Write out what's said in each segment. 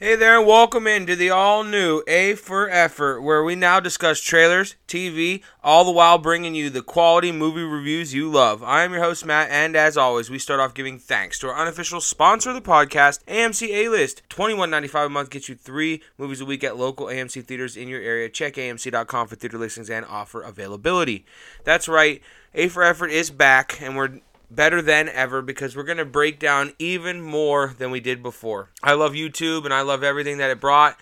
Hey there, and welcome into the all new A for Effort, where we now discuss trailers, TV, all the while bringing you the quality movie reviews you love. I am your host, Matt, and as always, we start off giving thanks to our unofficial sponsor of the podcast, AMC A List. $21.95 a month gets you three movies a week at local AMC theaters in your area. Check AMC.com for theater listings and offer availability. That's right, A for Effort is back, and we're better than ever because we're going to break down even more than we did before. I love YouTube and I love everything that it brought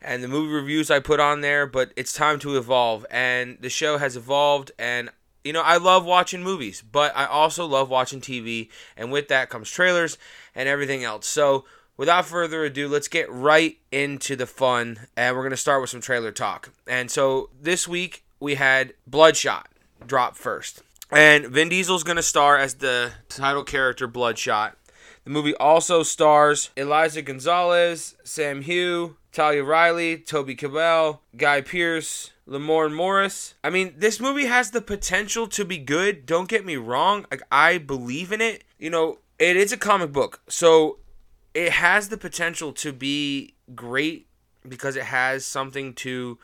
and the movie reviews I put on there, but it's time to evolve and the show has evolved and you know, I love watching movies, but I also love watching TV and with that comes trailers and everything else. So, without further ado, let's get right into the fun and we're going to start with some trailer talk. And so, this week we had Bloodshot drop first. And Vin Diesel's going to star as the title character Bloodshot. The movie also stars Eiza Gonzalez, Sam Heughan, Talia Riley, Toby Kebbell, Guy Pearce, Lamorne Morris. I mean, this movie has the potential to be good. Don't get me wrong. Like I believe in it. You know, it is a comic book. So it has the potential to be great because it has something to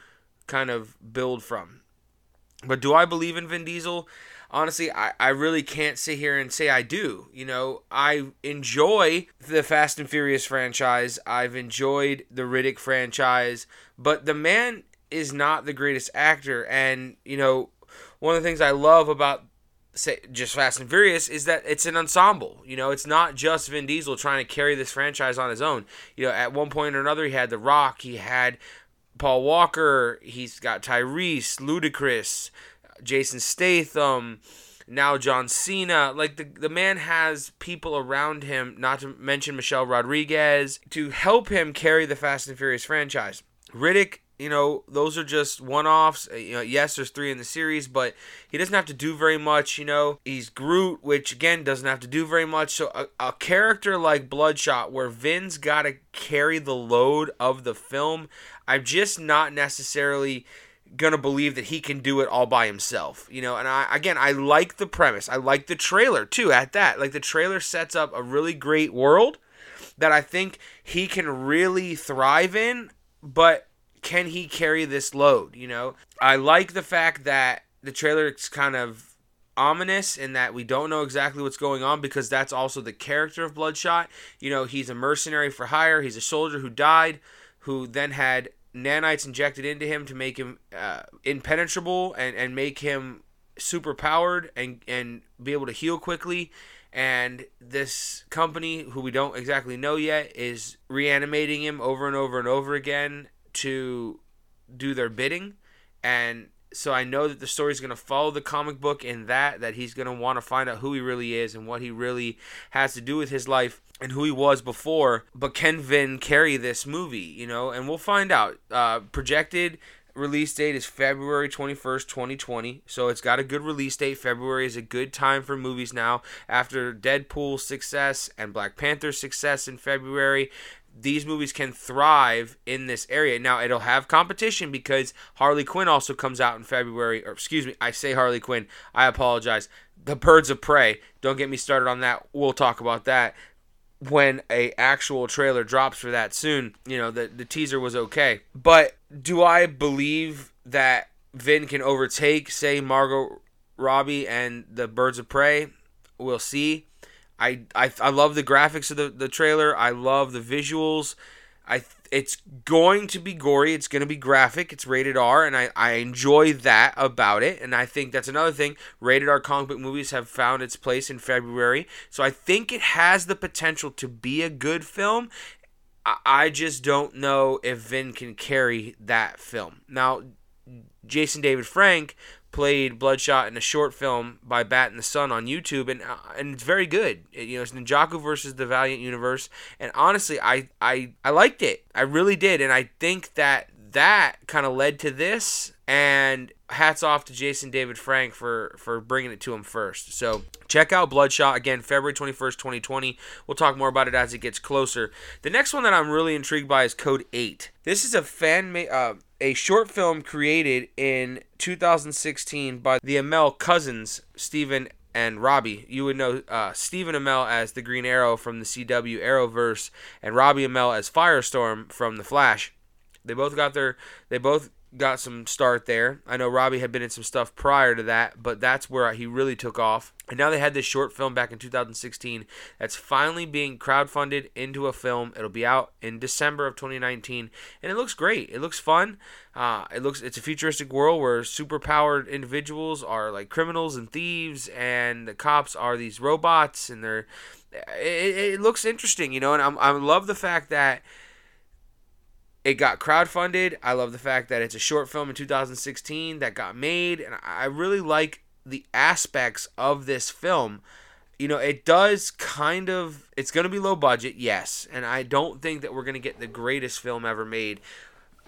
kind of build from. But do I believe in Vin Diesel? Honestly, I, I really can't sit here and say I do. You know, I enjoy the Fast and Furious franchise. I've enjoyed the Riddick franchise, but the man is not the greatest actor. And, you know, one of the things I love about say just Fast and Furious is that it's an ensemble. You know, it's not just Vin Diesel trying to carry this franchise on his own. You know, at one point or another, he had The Rock, he had Paul Walker, he's got Tyrese, Ludacris, Jason Statham, now John Cena. Like the the man has people around him, not to mention Michelle Rodriguez, to help him carry the Fast and Furious franchise. Riddick, you know, those are just one-offs. Uh, you know, yes, there's three in the series, but he doesn't have to do very much. You know, he's Groot, which again doesn't have to do very much. So a, a character like Bloodshot, where Vin's got to carry the load of the film, I'm just not necessarily gonna believe that he can do it all by himself you know? And i again i like the premise. I like the trailer too at that. Like the trailer sets up a really great world that i think he can really thrive in but can he carry this load you know? I like the fact that the trailer is kind of ominous in that we don't know exactly what's going on because that's also the character of bloodshot. You know he's a mercenary for hire. He's a soldier who died who then had nanites injected into him to make him uh, impenetrable and, and make him super powered and, and be able to heal quickly. And this company, who we don't exactly know yet, is reanimating him over and over and over again to do their bidding. And so I know that the story is going to follow the comic book in that that he's going to want to find out who he really is and what he really has to do with his life and who he was before. But can Vin carry this movie? You know, and we'll find out. Uh, projected release date is February 21st, 2020. So it's got a good release date. February is a good time for movies now. After Deadpool's success and Black Panther's success in February, these movies can thrive in this area. Now it'll have competition because Harley Quinn also comes out in February. Or excuse me, I say Harley Quinn. I apologize. The Birds of Prey. Don't get me started on that. We'll talk about that when a actual trailer drops for that soon. You know, the the teaser was okay. But do I believe that Vin can overtake, say, Margot Robbie and the Birds of Prey? We'll see. I, I, I love the graphics of the, the trailer. I love the visuals. I it's going to be gory. It's going to be graphic. It's rated R, and I, I enjoy that about it. And I think that's another thing. Rated R comic book movies have found its place in February, so I think it has the potential to be a good film. I, I just don't know if Vin can carry that film. Now, Jason David Frank played Bloodshot in a short film by Bat in the Sun on YouTube, and uh, and it's very good. It, you know, it's Ninjak versus the Valiant Universe, and honestly, I I I liked it. I really did, and I think that that kind of led to this. And hats off to Jason David Frank for for bringing it to him first. So check out Bloodshot again, February twenty first, twenty twenty. We'll talk more about it as it gets closer. The next one that I'm really intrigued by is Code Eight. This is a fan made. Uh, a short film created in 2016 by the Amell cousins, Stephen and Robbie. You would know uh, Stephen Amell as the Green Arrow from the CW Arrowverse, and Robbie Amell as Firestorm from the Flash. They both got their they both got some start there. I know Robbie had been in some stuff prior to that, but that's where he really took off. And now they had this short film back in 2016 that's finally being crowdfunded into a film. It'll be out in December of 2019, and it looks great. It looks fun. Uh, it looks it's a futuristic world where superpowered individuals are like criminals and thieves, and the cops are these robots, and they're. It, it looks interesting, you know, and I'm, I love the fact that it got crowdfunded. I love the fact that it's a short film in 2016 that got made, and I really like the aspects of this film. You know, it does kind of. It's going to be low budget, yes, and I don't think that we're going to get the greatest film ever made.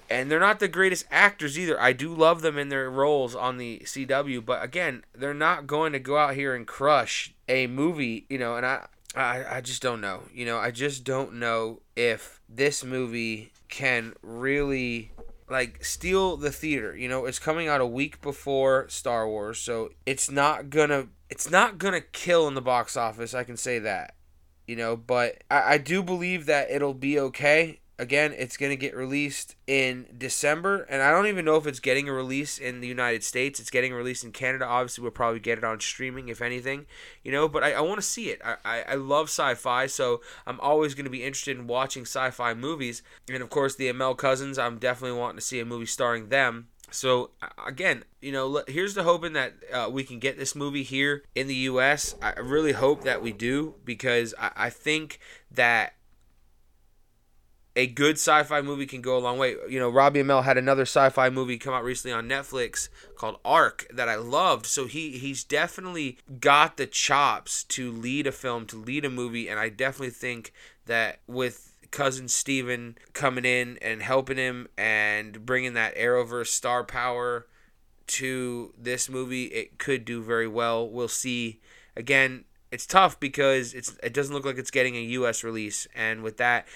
And they're not the greatest actors either. I do love them in their roles on the CW, but again, they're not going to go out here and crush a movie, you know, and I I, I just don't know. You know, I just don't know if this movie can really like steal the theater. You know, it's coming out a week before Star Wars, so it's not gonna it's not gonna kill in the box office. I can say that. You know, but I, I do believe that it'll be okay again, it's going to get released in December, and I don't even know if it's getting a release in the United States. It's getting a release in Canada. Obviously, we'll probably get it on streaming, if anything, you know. But I, I want to see it. I, I, I love sci-fi, so I'm always going to be interested in watching sci-fi movies. And of course, the Amell cousins, I'm definitely wanting to see a movie starring them. So again, you know, here's the hoping that uh, we can get this movie here in the U.S. I really hope that we do because I, I think that a good sci-fi movie can go a long way. You know, Robbie Amell had another sci-fi movie come out recently on Netflix called ARQ that I loved. So he he's definitely got the chops to lead a film, to lead a movie, and I definitely think that with cousin Stephen coming in and helping him and bringing that Arrowverse star power to this movie, it could do very well. We'll see. Again, it's tough because it's it doesn't look like it's getting a U.S. release, and with that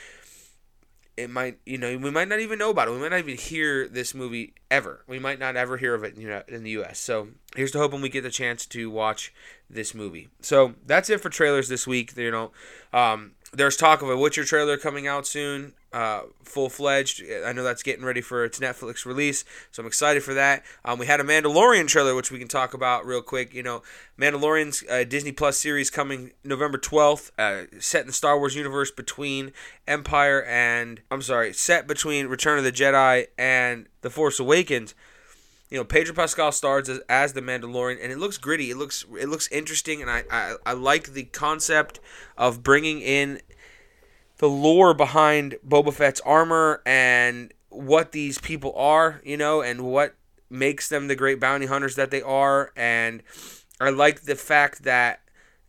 it might you know we might not even know about it. We might not even hear this movie ever. We might not ever hear of it you know in the us so here's to hoping we get the chance to watch this movie. So that's it for trailers this week you know. Um, there's talk of a Witcher trailer coming out soon, uh, full fledged. I know that's getting ready for its Netflix release, so I'm excited for that. Um, we had a Mandalorian trailer, which we can talk about real quick. You know, Mandalorian's uh, Disney Plus series coming November 12th, uh, set in the Star Wars universe between Empire and I'm sorry, set between Return of the Jedi and The Force Awakens you know Pedro Pascal stars as, as the Mandalorian, and it looks gritty. It looks it looks interesting, and I, I I like the concept of bringing in the lore behind Boba Fett's armor and what these people are, you know, and what makes them the great bounty hunters that they are. And I like the fact that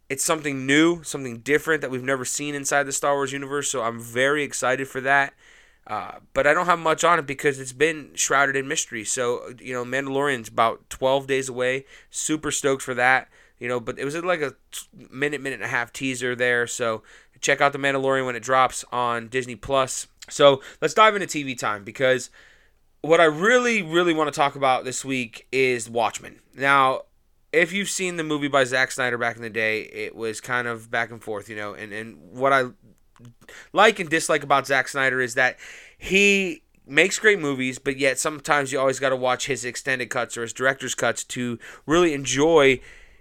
it's something new, something different that we've never seen inside the Star Wars universe. So I'm very excited for that. Uh, but I don't have much on it because it's been shrouded in mystery. So, you know, Mandalorian's about 12 days away. Super stoked for that. You know, but it was like a minute, minute and a half teaser there. So check out The Mandalorian when it drops on Disney Plus. So let's dive into TV time because what I really, really want to talk about this week is Watchmen. Now, if you've seen the movie by Zack Snyder back in the day, it was kind of back and forth, you know, and, and what I like and dislike about Zack Snyder is that he makes great movies, but yet sometimes you always got to watch his extended cuts or his director's cuts to really enjoy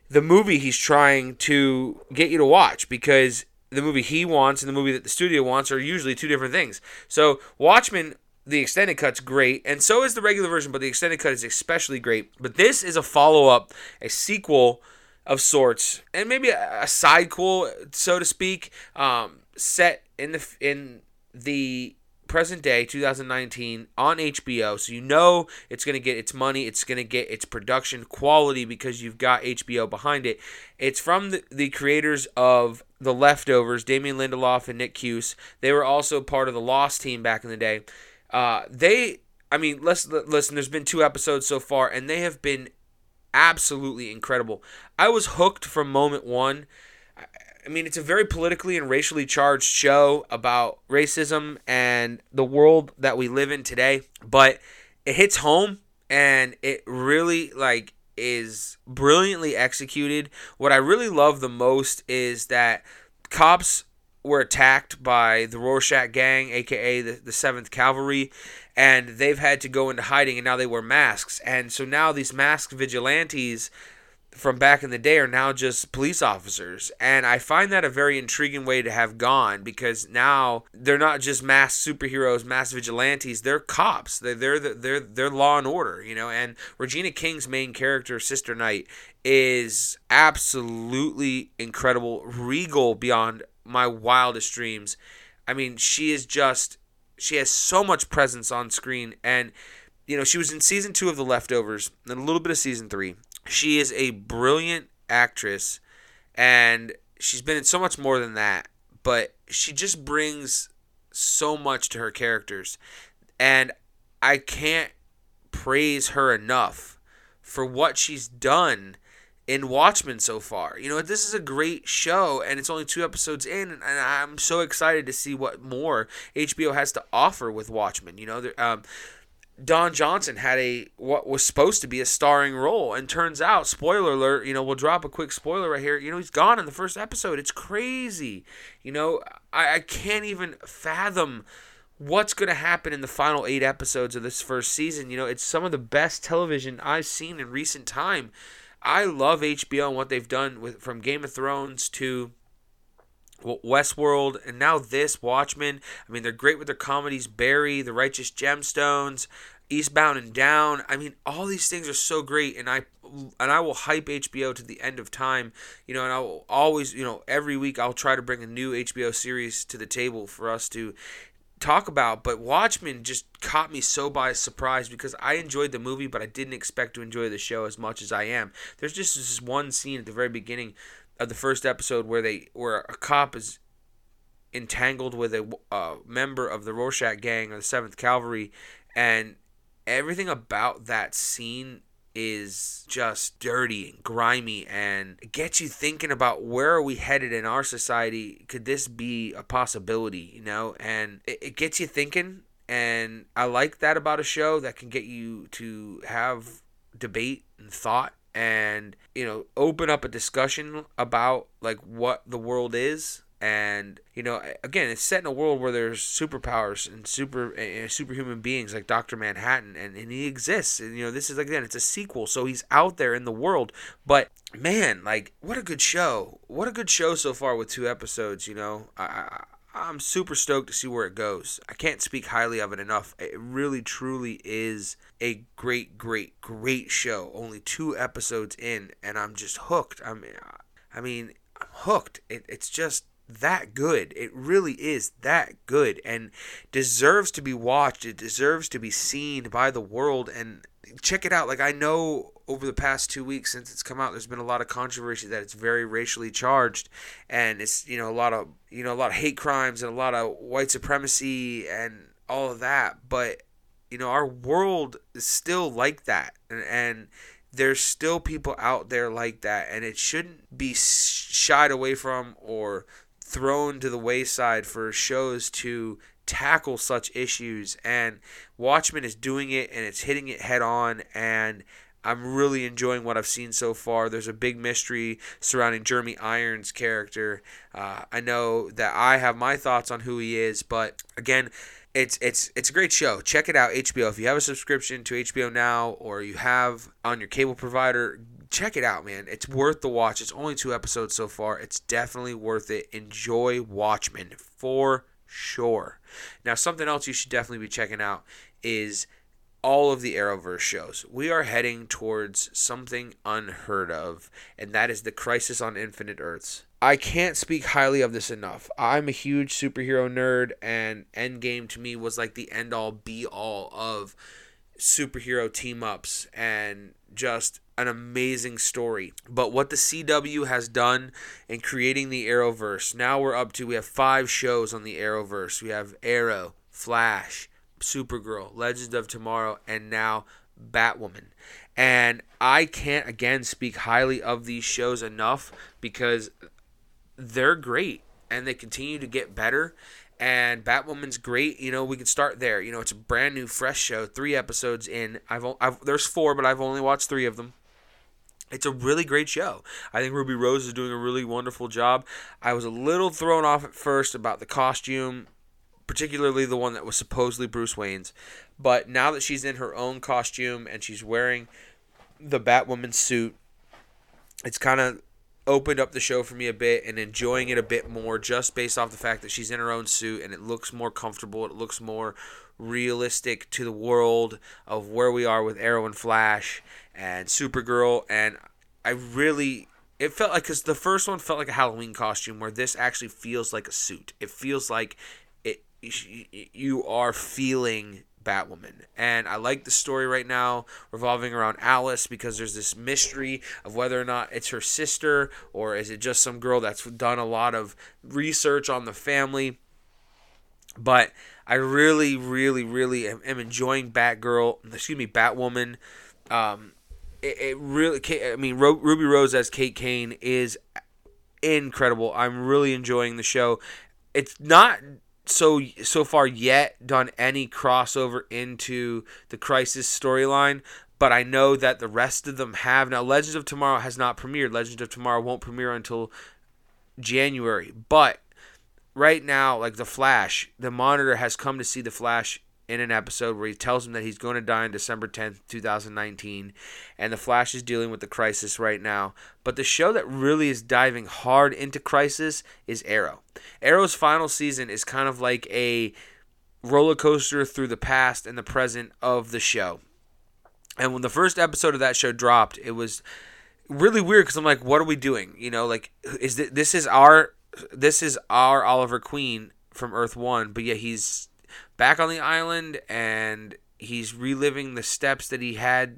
the movie he's trying to get you to watch because the movie he wants and the movie that the studio wants are usually two different things. So Watchmen the extended cut's great, and so is the regular version, but the extended cut is especially great. But this is a follow up, a sequel of sorts, and maybe a, sidequel, so to speak, um, set in the in the present day 2019 on HBO so you know it's going to get its money it's going to get its production quality because you've got HBO behind it. It's from the, the creators of The Leftovers Damon Lindelof and Nick Cuse. They were also part of the Lost team back in the day. Uh, they I mean let's listen there's been two episodes so far and they have been absolutely incredible. I was hooked from moment 1 I mean, it's a very politically and racially charged show about racism and the world that we live in today, but it hits home and it really like is brilliantly executed. What I really love the most is that cops were attacked by the Rorschach gang, aka the, the 7th Cavalry, and they've had to go into hiding and now they wear masks. And so now these masked vigilantes from back in the day are now just police officers. And I find that a very intriguing way to have gone because now they're not just mass superheroes, mass vigilantes, they're cops. They're they're they're, they're law and order, you know. And Regina King's main character, Sister Night, is absolutely incredible, regal beyond my wildest dreams. I mean, she is just she has so much presence on screen and you know, she was in season 2 of The Leftovers and a little bit of season 3 she is a brilliant actress and she's been in so much more than that, but she just brings so much to her characters. And I can't praise her enough for what she's done in Watchmen so far. You know, this is a great show, and it's only two episodes in, and I'm so excited to see what more HBO has to offer with Watchmen. You know, um, Don Johnson had a what was supposed to be a starring role, and turns out, spoiler alert, you know, we'll drop a quick spoiler right here. You know, he's gone in the first episode. It's crazy. You know, I, I can't even fathom what's going to happen in the final eight episodes of this first season. You know, it's some of the best television I've seen in recent time. I love HBO and what they've done with from Game of Thrones to Westworld, and now this Watchmen. I mean, they're great with their comedies. Barry, The Righteous Gemstones, Eastbound and Down. I mean, all these things are so great, and I and I will hype HBO to the end of time. You know, and I will always, you know, every week I'll try to bring a new HBO series to the table for us to talk about. But Watchmen just caught me so by surprise because I enjoyed the movie, but I didn't expect to enjoy the show as much as I am. There's just this one scene at the very beginning of the first episode where they where a cop is entangled with a uh, member of the Rorschach gang or the Seventh Cavalry, and everything about that scene is just dirty and grimy and it gets you thinking about where are we headed in our society? Could this be a possibility you know? And it, it gets you thinking and i like that about a show that can get you to have debate and thought and you know open up a discussion about like what the world is. And you know again it's set in a world where there's superpowers and super superhuman beings like dr manhattan and, and he exists. And you know this is again it's a sequel so he's out there in the world. But man like what a good show. What a good show so far with two episodes you know? I I'm super stoked to see where it goes. I can't speak highly of it enough. It really, truly is a great, great, great show. Only two episodes in, and I'm just hooked. I mean, I mean, I'm hooked. It, it's just that good. It really is that good, and deserves to be watched. It deserves to be seen by the world. And check it out. Like I know over the past two weeks since it's come out, there's been a lot of controversy that it's very racially charged, and it's you know a lot of you know a lot of hate crimes and a lot of white supremacy and all of that. But you know our world is still like that, and, and there's still people out there like that, and it shouldn't be shied away from or thrown to the wayside for shows to tackle such issues. And Watchmen is doing it and it's hitting it head on. And I'm really enjoying what I've seen so far. There's a big mystery surrounding Jeremy Irons' character. Uh, I know that I have my thoughts on who he is, but again, it's it's it's a great show. Check it out, HBO. If you have a subscription to HBO Now or you have on your cable provider, check it out, man. It's worth the watch. It's only two episodes so far. It's definitely worth it. Enjoy Watchmen for sure. Now, something else you should definitely be checking out is all of the Arrowverse shows. We are heading towards something unheard of, and that is the Crisis on Infinite Earths. I can't speak highly of this enough. I'm a huge superhero nerd, and Endgame to me was like the end all be all of superhero team ups and just an amazing story. But what the CW has done in creating the Arrowverse, now we're up to we have five shows on the Arrowverse. We have Arrow, Flash, Supergirl, Legends of Tomorrow, and now Batwoman. And I can't again speak highly of these shows enough because they're great and they continue to get better. And Batwoman's great. You know, we can start there. You know, it's a brand new, fresh show. Three episodes in. I've, I've there's four, but I've only watched three of them. it's a really great show. I think Ruby Rose is doing a really wonderful job. I was a little thrown off at first about the costume, particularly the one that was supposedly Bruce Wayne's. But now that she's in her own costume and she's wearing the Batwoman suit, it's kind of opened up the show for me a bit and enjoying it a bit more just based off the fact that she's in her own suit and it looks more comfortable. It looks more realistic to the world of where we are with Arrow and Flash and Supergirl. And I really, it felt like, because the first one felt like a Halloween costume, where this actually feels like a suit. It feels like you are feeling Batwoman. And I like the story right now revolving around Alice because there's this mystery of whether or not it's her sister or is it just some girl that's done a lot of research on the family. But I really, really, really am, enjoying Batgirl, excuse me, Batwoman. Um, it, it really, I mean, Ruby Rose as Kate Kane is incredible. I'm really enjoying the show. It's not so so far yet done any crossover into the Crisis storyline, but I know that the rest of them have. Now, Legends of Tomorrow has not premiered. Legends of Tomorrow won't premiere until January, but right now, like the Flash, the Monitor has come to see the Flash in an episode where he tells him that he's going to die on December 10th, 2019, and the Flash is dealing with the crisis right now. But the show that really is diving hard into crisis is Arrow. Arrow's final season is kind of like a roller coaster through the past and the present of the show. And when the first episode of that show dropped, it was really weird because I'm like, what are we doing? You know, like is this, this is our this is our Oliver Queen from Earth One, but yet he's back on the island and he's reliving the steps that he had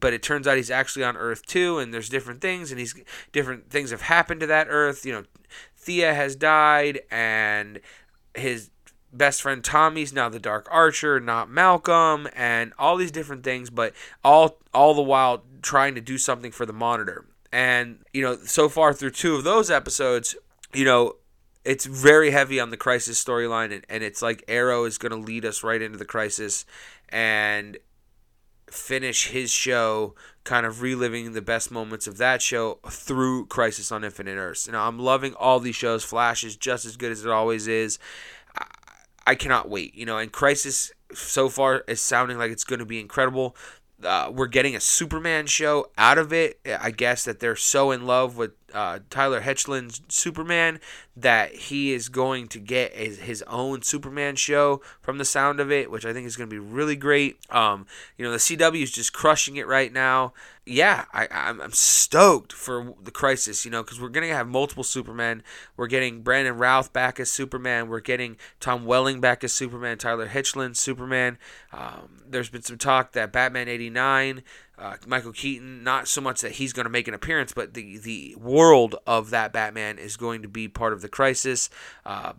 but it turns out he's actually on earth two and there's different things and he's different things have happened to that earth. You know thea has died and his best friend tommy's now the dark archer not malcolm and all these different things but all all the while trying to do something for the monitor. And you know so far through two of those episodes you know it's very heavy on the crisis storyline and, and it's like arrow is going to lead us right into the crisis and finish his show kind of reliving the best moments of that show through crisis on infinite earths. Now i'm loving all these shows. Flash is just as good as it always is. I, I cannot wait you know and crisis so far is sounding like it's going to be incredible. Uh, we're getting a Superman show out of it. I guess that they're so in love with uh, Tyler Hoechlin's Superman that he is going to get his, his own Superman show from the sound of it, which I think is going to be really great. Um, you know, the CW is just crushing it right now. Yeah, I, I'm, I'm stoked for the crisis, you know, because we're going to have multiple Supermen. We're getting Brandon Routh back as Superman. We're getting Tom Welling back as Superman, Tyler Hoechlin, Superman. Um, there's been some talk that Batman 89 uh, Michael Keaton, not so much that he's going to make an appearance, but the the world of that Batman is going to be part of the crisis. Uh,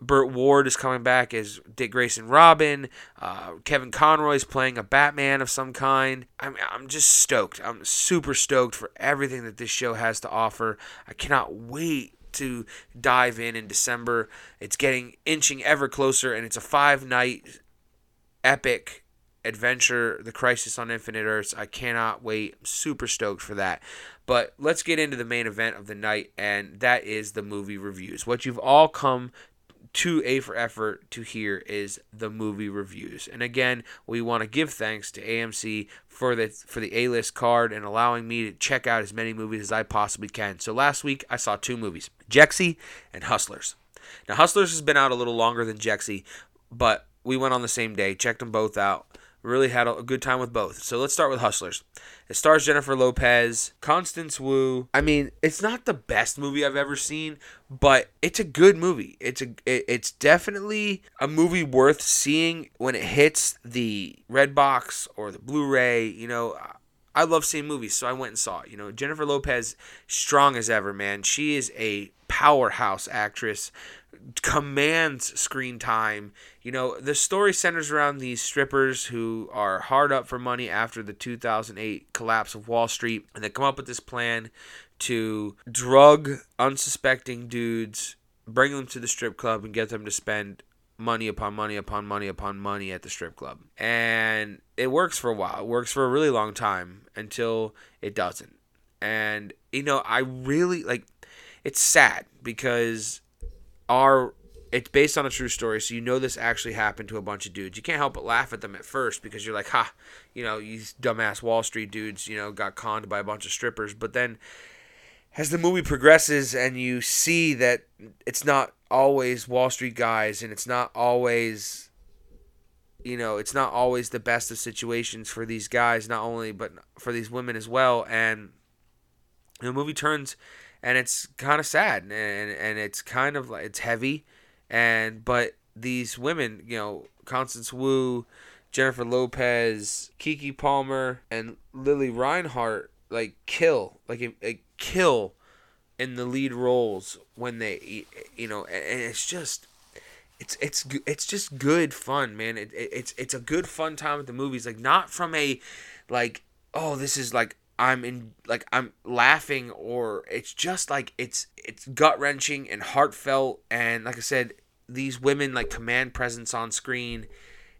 Burt Ward is coming back as Dick Grayson Robin. Uh, Kevin Conroy is playing a Batman of some kind. I'm, I'm just stoked. I'm super stoked for everything that this show has to offer. I cannot wait to dive in in December. It's getting inching ever closer, and it's a five night epic adventure, The Crisis on Infinite Earths. I cannot wait. I'm super stoked for that. But let's get into the main event of the night, and that is the movie reviews. What you've all come to A for Effort to hear is the movie reviews. And again, we want to give thanks to AMC for the for the A-list card and allowing me to check out as many movies as I possibly can. So last week I saw two movies, Jexi and Hustlers. Now Hustlers has been out a little longer than Jexi, but we went on the same day, checked them both out. Really had a good time with both. So let's start with Hustlers. It stars Jennifer Lopez, Constance Wu. I mean, it's not the best movie I've ever seen, but it's a good movie. It's a it's definitely a movie worth seeing when it hits the Redbox or the Blu-ray. You know, I love seeing movies, so I went and saw it. You know, Jennifer Lopez, strong as ever, man. She is a powerhouse actress commands screen time. You know, the story centers around these strippers who are hard up for money after the 2008 collapse of Wall Street, and they come up with this plan to drug unsuspecting dudes, bring them to the strip club, and get them to spend money upon money upon money upon money at the strip club. And it works for a while. It works for a really long time until it doesn't. And you know, I really like it's sad because our it's based on a true story, so you know this actually happened to a bunch of dudes. You can't help but laugh at them at first because you're like, ha, you know, these dumbass Wall Street dudes, you know, got conned by a bunch of strippers. But then as the movie progresses and you see that it's not always Wall Street guys and it's not always you know, it's not always the best of situations for these guys, not only but for these women as well. And the movie turns, and it's kind of sad, and and it's kind of like it's heavy, and but these women, you know, Constance Wu, Jennifer Lopez, Keke Palmer, and Lili Reinhart, like kill, like, like kill in the lead roles when they, you know, and it's just it's it's it's just good fun, man. It, it, it's it's a good fun time at the movies. Like not from a like oh this is like I'm in like I'm laughing or it's just like it's it's gut wrenching and heartfelt and like I said these women like command presence on screen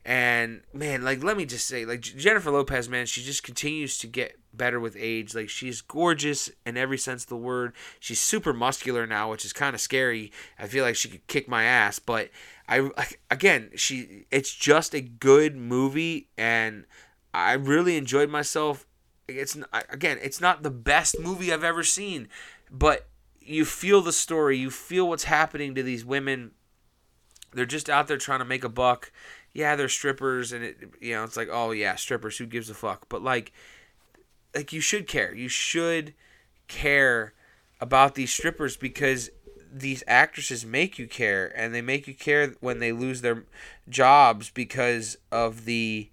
and man like let me just say like Jennifer Lopez man she just continues to get better with age. Like she's gorgeous in every sense of the word. She's super muscular now which is kind of scary. I feel like she could kick my ass but I again she it's just a good movie and I really enjoyed myself. It's again it's not the best movie I've ever seen but you feel the story. You feel what's happening to these women. They're just out there trying to make a buck. Yeah, they're strippers, and it you know it's like oh yeah, strippers. Who gives a fuck? But like, like you should care. You should care about these strippers because these actresses make you care, and they make you care when they lose their jobs because of the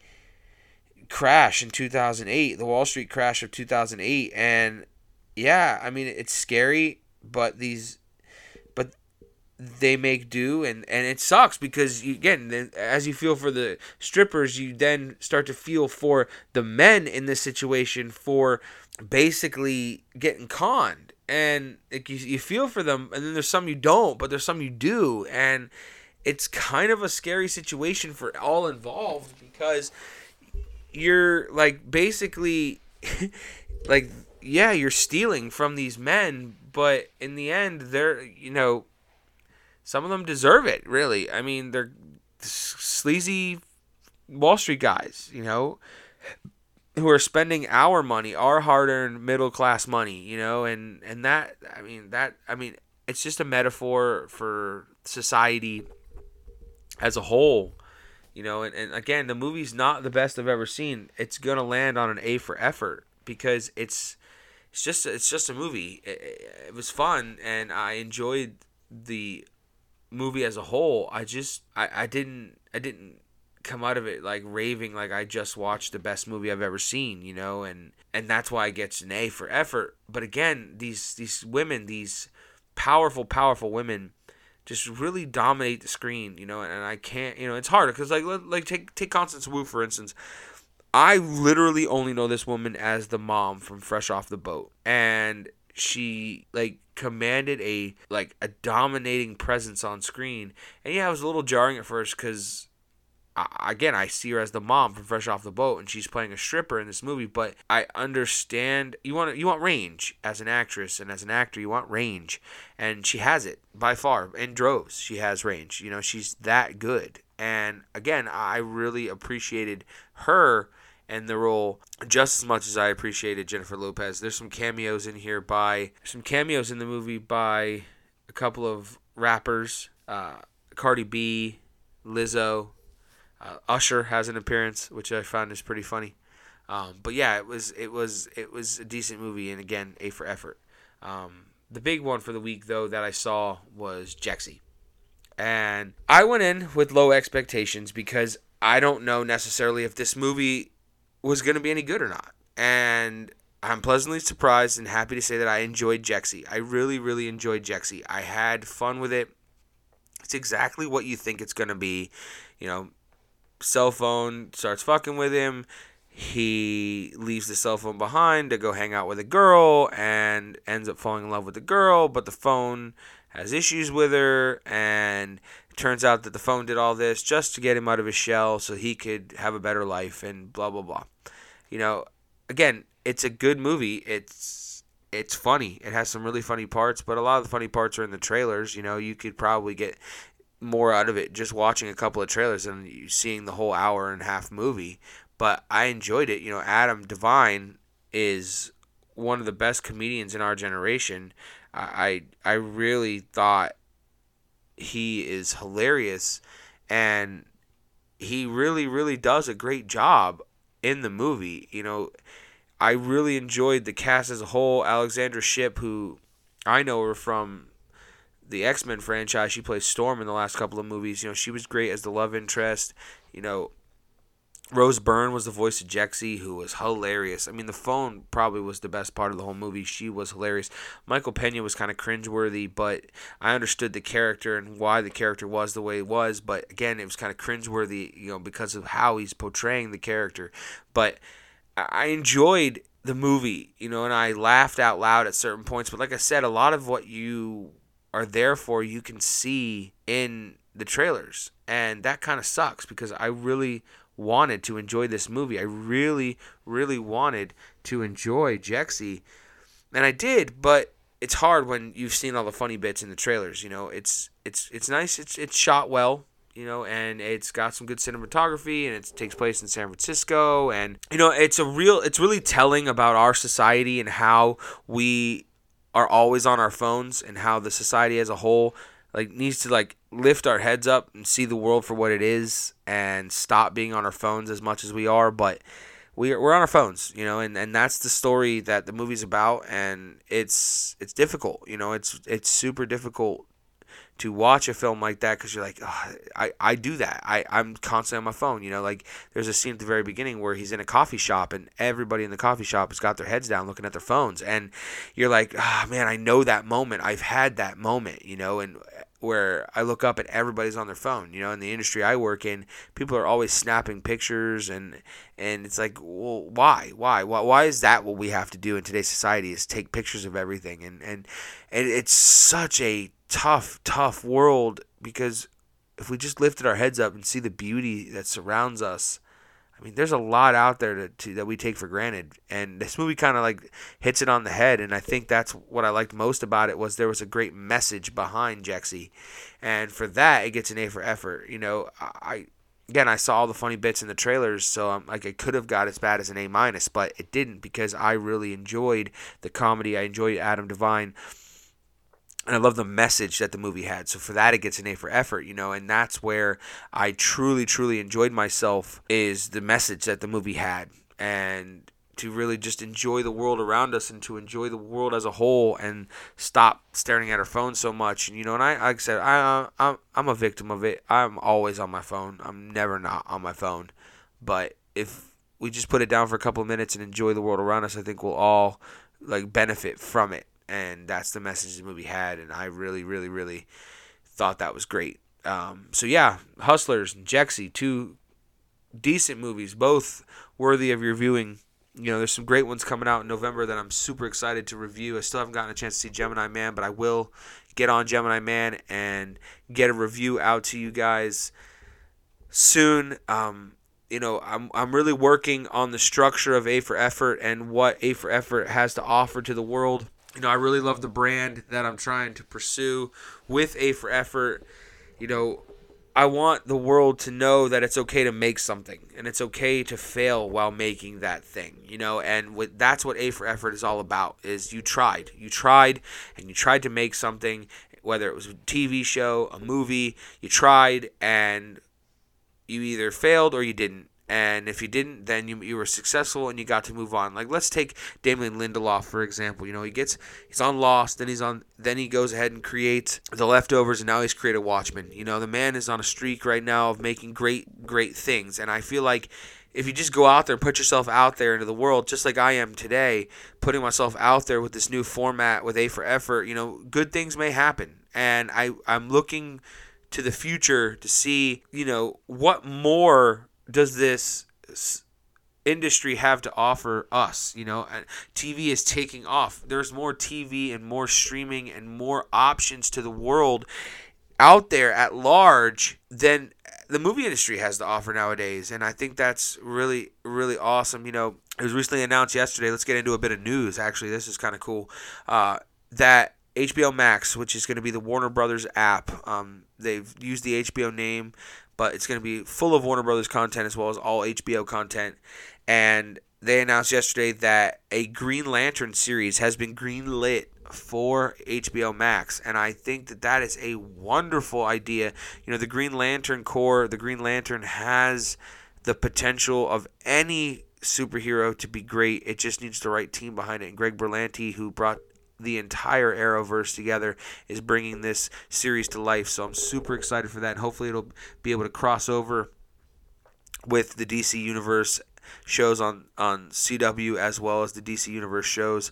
crash in 2008, the Wall Street crash of 2008, and yeah, I mean it's scary, but these they make do and and it sucks because you, again as you feel for the strippers you then start to feel for the men in this situation for basically getting conned. And you, you feel for them and then there's some you don't but there's some you do. And it's kind of a scary situation for all involved because you're like basically like yeah you're stealing from these men but in the end they're you know some of them deserve it, really. I mean, they're sleazy Wall Street guys, you know, who are spending our money, our hard-earned middle-class money, you know, and and that I mean, that I mean, it's just a metaphor for society as a whole. You know, and, and again, the movie's not the best I've ever seen. It's gonna land on an A for effort because it's it's just it's just a movie. It, it was fun, and I enjoyed the movie as a whole, I just I, I didn't I didn't come out of it like raving like I just watched the best movie I've ever seen, you know, and and that's why I get an A for effort. But again, these these women, these powerful powerful women just really dominate the screen, you know, and, and I can't, you know, it's hard cuz like like take take Constance Wu for instance. I literally only know this woman as the mom from Fresh Off the Boat. And she like commanded a like a dominating presence on screen. And yeah it was a little jarring at first because again i see her as the mom from fresh off the boat and she's playing a stripper in this movie but i understand you want you want range as an actress and as an actor you want range. And she has it by far in droves she has range you know she's that good. And again i really appreciated her and the role just as much as I appreciated Jennifer Lopez. There's some cameos in here by some cameos in the movie by a couple of rappers, uh, Cardi B, Lizzo, uh, Usher has an appearance, which I found is pretty funny. Um, but yeah, it was it was it was a decent movie, and again, A for effort. Um, the big one for the week though that I saw was Jexi. And I went in with low expectations because I don't know necessarily if this movie was going to be any good or not. And I'm pleasantly surprised and happy to say that I enjoyed Jexi. I really, really enjoyed Jexi. I had fun with it. It's exactly what you think it's going to be. You know, cell phone starts fucking with him. He leaves the cell phone behind to go hang out with a girl and ends up falling in love with the girl, but the phone has issues with her and turns out that the phone did all this just to get him out of his shell so he could have a better life and blah blah blah. You know, again, it's a good movie. It's it's funny. It has some really funny parts, but a lot of the funny parts are in the trailers. You know, you could probably get more out of it just watching a couple of trailers and seeing the whole hour and a half movie. But I enjoyed it. You know, Adam Devine is one of the best comedians in our generation. I I, I really thought he is hilarious and he really really does a great job in the movie. You know, I really enjoyed the cast as a whole. Alexandra Shipp who I know her from the X Men franchise, she plays Storm in the last couple of movies. You know, she was great as the love interest. You know, Rose Byrne was the voice of Jexi, who was hilarious. I mean, the phone probably was the best part of the whole movie. She was hilarious. Michael Pena was kind of cringeworthy, but I understood the character and why the character was the way it was. But again, it was kind of cringeworthy, you know, because of how he's portraying the character. But I enjoyed the movie, you know, and I laughed out loud at certain points. But like I said, a lot of what you are there for, you can see in the trailers. And that kind of sucks because I really wanted to enjoy this movie. I really, really wanted to enjoy Jexi, and I did. But it's hard when you've seen all the funny bits in the trailers. You know, it's it's it's nice. It's it's shot well. You know, and it's got some good cinematography, and it takes place in San Francisco, and you know, it's a real. It's really telling about our society and how we are always on our phones, and how the society as a whole like needs to like lift our heads up and see the world for what it is and stop being on our phones as much as we are but we're, we're on our phones you know and, and that's the story that the movie's about and it's it's difficult you know it's it's super difficult to watch a film like that because you're like, oh, I, I do that. I, I'm constantly on my phone. You know, like there's a scene at the very beginning where he's in a coffee shop and everybody in the coffee shop has got their heads down looking at their phones. And you're like, oh, man, I know that moment. I've had that moment, you know, and where I look up and everybody's on their phone. You know, in the industry I work in, people are always snapping pictures and and it's like, well, why? Why? Why why is that what we have to do in today's society is take pictures of everything and and and it's such a tough, tough world because if we just lifted our heads up and see the beauty that surrounds us, mean, there's a lot out there to, to that we take for granted, and this movie kind of like hits it on the head. And I think that's what I liked most about it was there was a great message behind Jexi, and for that it gets an A for effort. You know, I again I saw all the funny bits in the trailers, so I'm like it could have got as bad as an A minus, but it didn't because I really enjoyed the comedy. I enjoyed Adam Devine and I love the message that the movie had. So for that, it gets an A for effort, you know, and that's where I truly, truly enjoyed myself is the message that the movie had, and to really just enjoy the world around us and to enjoy the world as a whole and stop staring at our phone so much. And you know, and I, like I said, I, I'm, I'm a victim of it. I'm always on my phone. I'm never not on my phone. But if we just put it down for a couple of minutes and enjoy the world around us, I think we'll all like benefit from it and that's the message the movie had, and I really, really, really thought that was great. Um, so yeah, Hustlers and Jexi, two decent movies, both worthy of your viewing. You know, there's some great ones coming out in November that I'm super excited to review. I still haven't gotten a chance to see Gemini Man, but I will get on Gemini Man and get a review out to you guys soon. Um, you know, I'm I'm really working on the structure of A for Effort and what A for Effort has to offer to the world you know, I really love the brand that I'm trying to pursue with A for Effort. You know, I want the world to know that it's okay to make something and it's okay to fail while making that thing, you know, and that's what A for Effort is all about is you tried. You tried and you tried to make something whether it was a TV show, a movie, you tried and you either failed or you didn't and if you didn't, then you, you were successful and you got to move on. Like let's take Damon Lindelof for example. You know, he gets he's on Lost, then he's on then he goes ahead and creates The Leftovers, and now he's created Watchmen. You know, the man is on a streak right now of making great great things, and I feel like if you just go out there and put yourself out there into the world, just like I am today, putting myself out there with this new format with A for Effort, you know, good things may happen, and I I'm looking to the future to see you know what more does this industry have to offer us? You know, TV is taking off. There's more TV and more streaming and more options to the world. out there at large than the movie industry has to offer nowadays. And I think that's really, really awesome. You know, it was recently announced yesterday. Let's get into a bit of news. Actually, this is kind of cool. Uh, that HBO Max, which is going to be the Warner Brothers app, um, they've used the HBO name, but it's going to be full of Warner Brothers content as well as all HBO content. And they announced yesterday that a Green Lantern series has been greenlit for HBO Max, and I think that that is a wonderful idea. You know, the Green Lantern Corps, the Green Lantern has the potential of any superhero to be great. It just needs the right team behind it. And Greg Berlanti, who brought the entire Arrowverse together, is bringing this series to life. So I'm super excited for that. And hopefully, it'll be able to cross over with the DC Universe shows on on CW as well as the DC Universe shows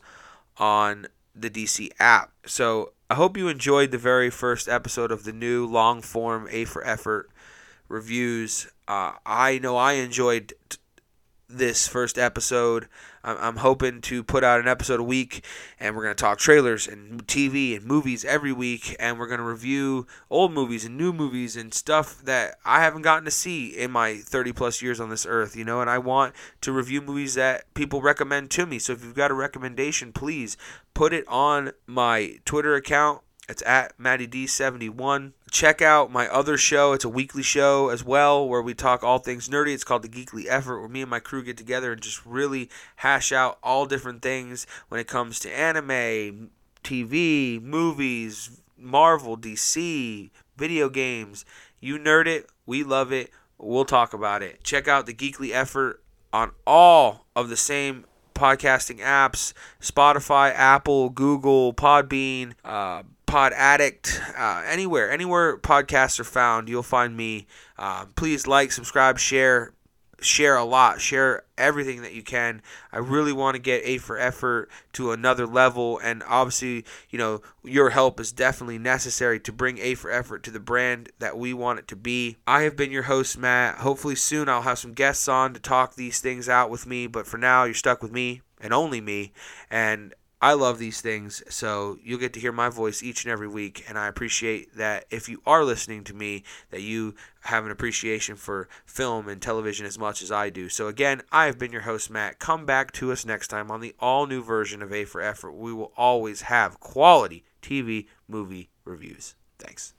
on the DC app. So I hope you enjoyed the very first episode of the new long form A for Effort reviews. Uh, I know I enjoyed t- this first episode. I'm, hoping to put out an episode a week, and we're going to talk trailers and TV and movies every week, and we're going to review old movies and new movies and stuff that I haven't gotten to see in my 30 plus years on this earth, you know. And I want to review movies that people recommend to me. So if you've got a recommendation, please put it on my Twitter account. It's at MattyD71 check out my other show. It's a weekly show as well where we talk all things nerdy. It's called The Geekly Effort, where me and my crew get together and just really hash out all different things when it comes to anime, TV, movies, Marvel, DC, video games. You nerd it, we love it, we'll talk about it. Check out The Geekly Effort on all of the same podcasting apps Spotify, Apple, Google, Podbean, uh, Pod Addict, uh, anywhere, anywhere podcasts are found, you'll find me. Uh, please like, subscribe, share, share a lot, share everything that you can. I really want to get A for Effort to another level, and obviously, you know, your help is definitely necessary to bring A for Effort to the brand that we want it to be. I have been your host, Matt. Hopefully, soon I'll have some guests on to talk these things out with me, but for now, you're stuck with me and only me, and I love these things, so you'll get to hear my voice each and every week, and I appreciate that if you are listening to me, that you have an appreciation for film and television as much as I do. So again, I have been your host, Matt. Come back to us next time on the all-new version of A for Effort. We will always have quality TV movie reviews. Thanks.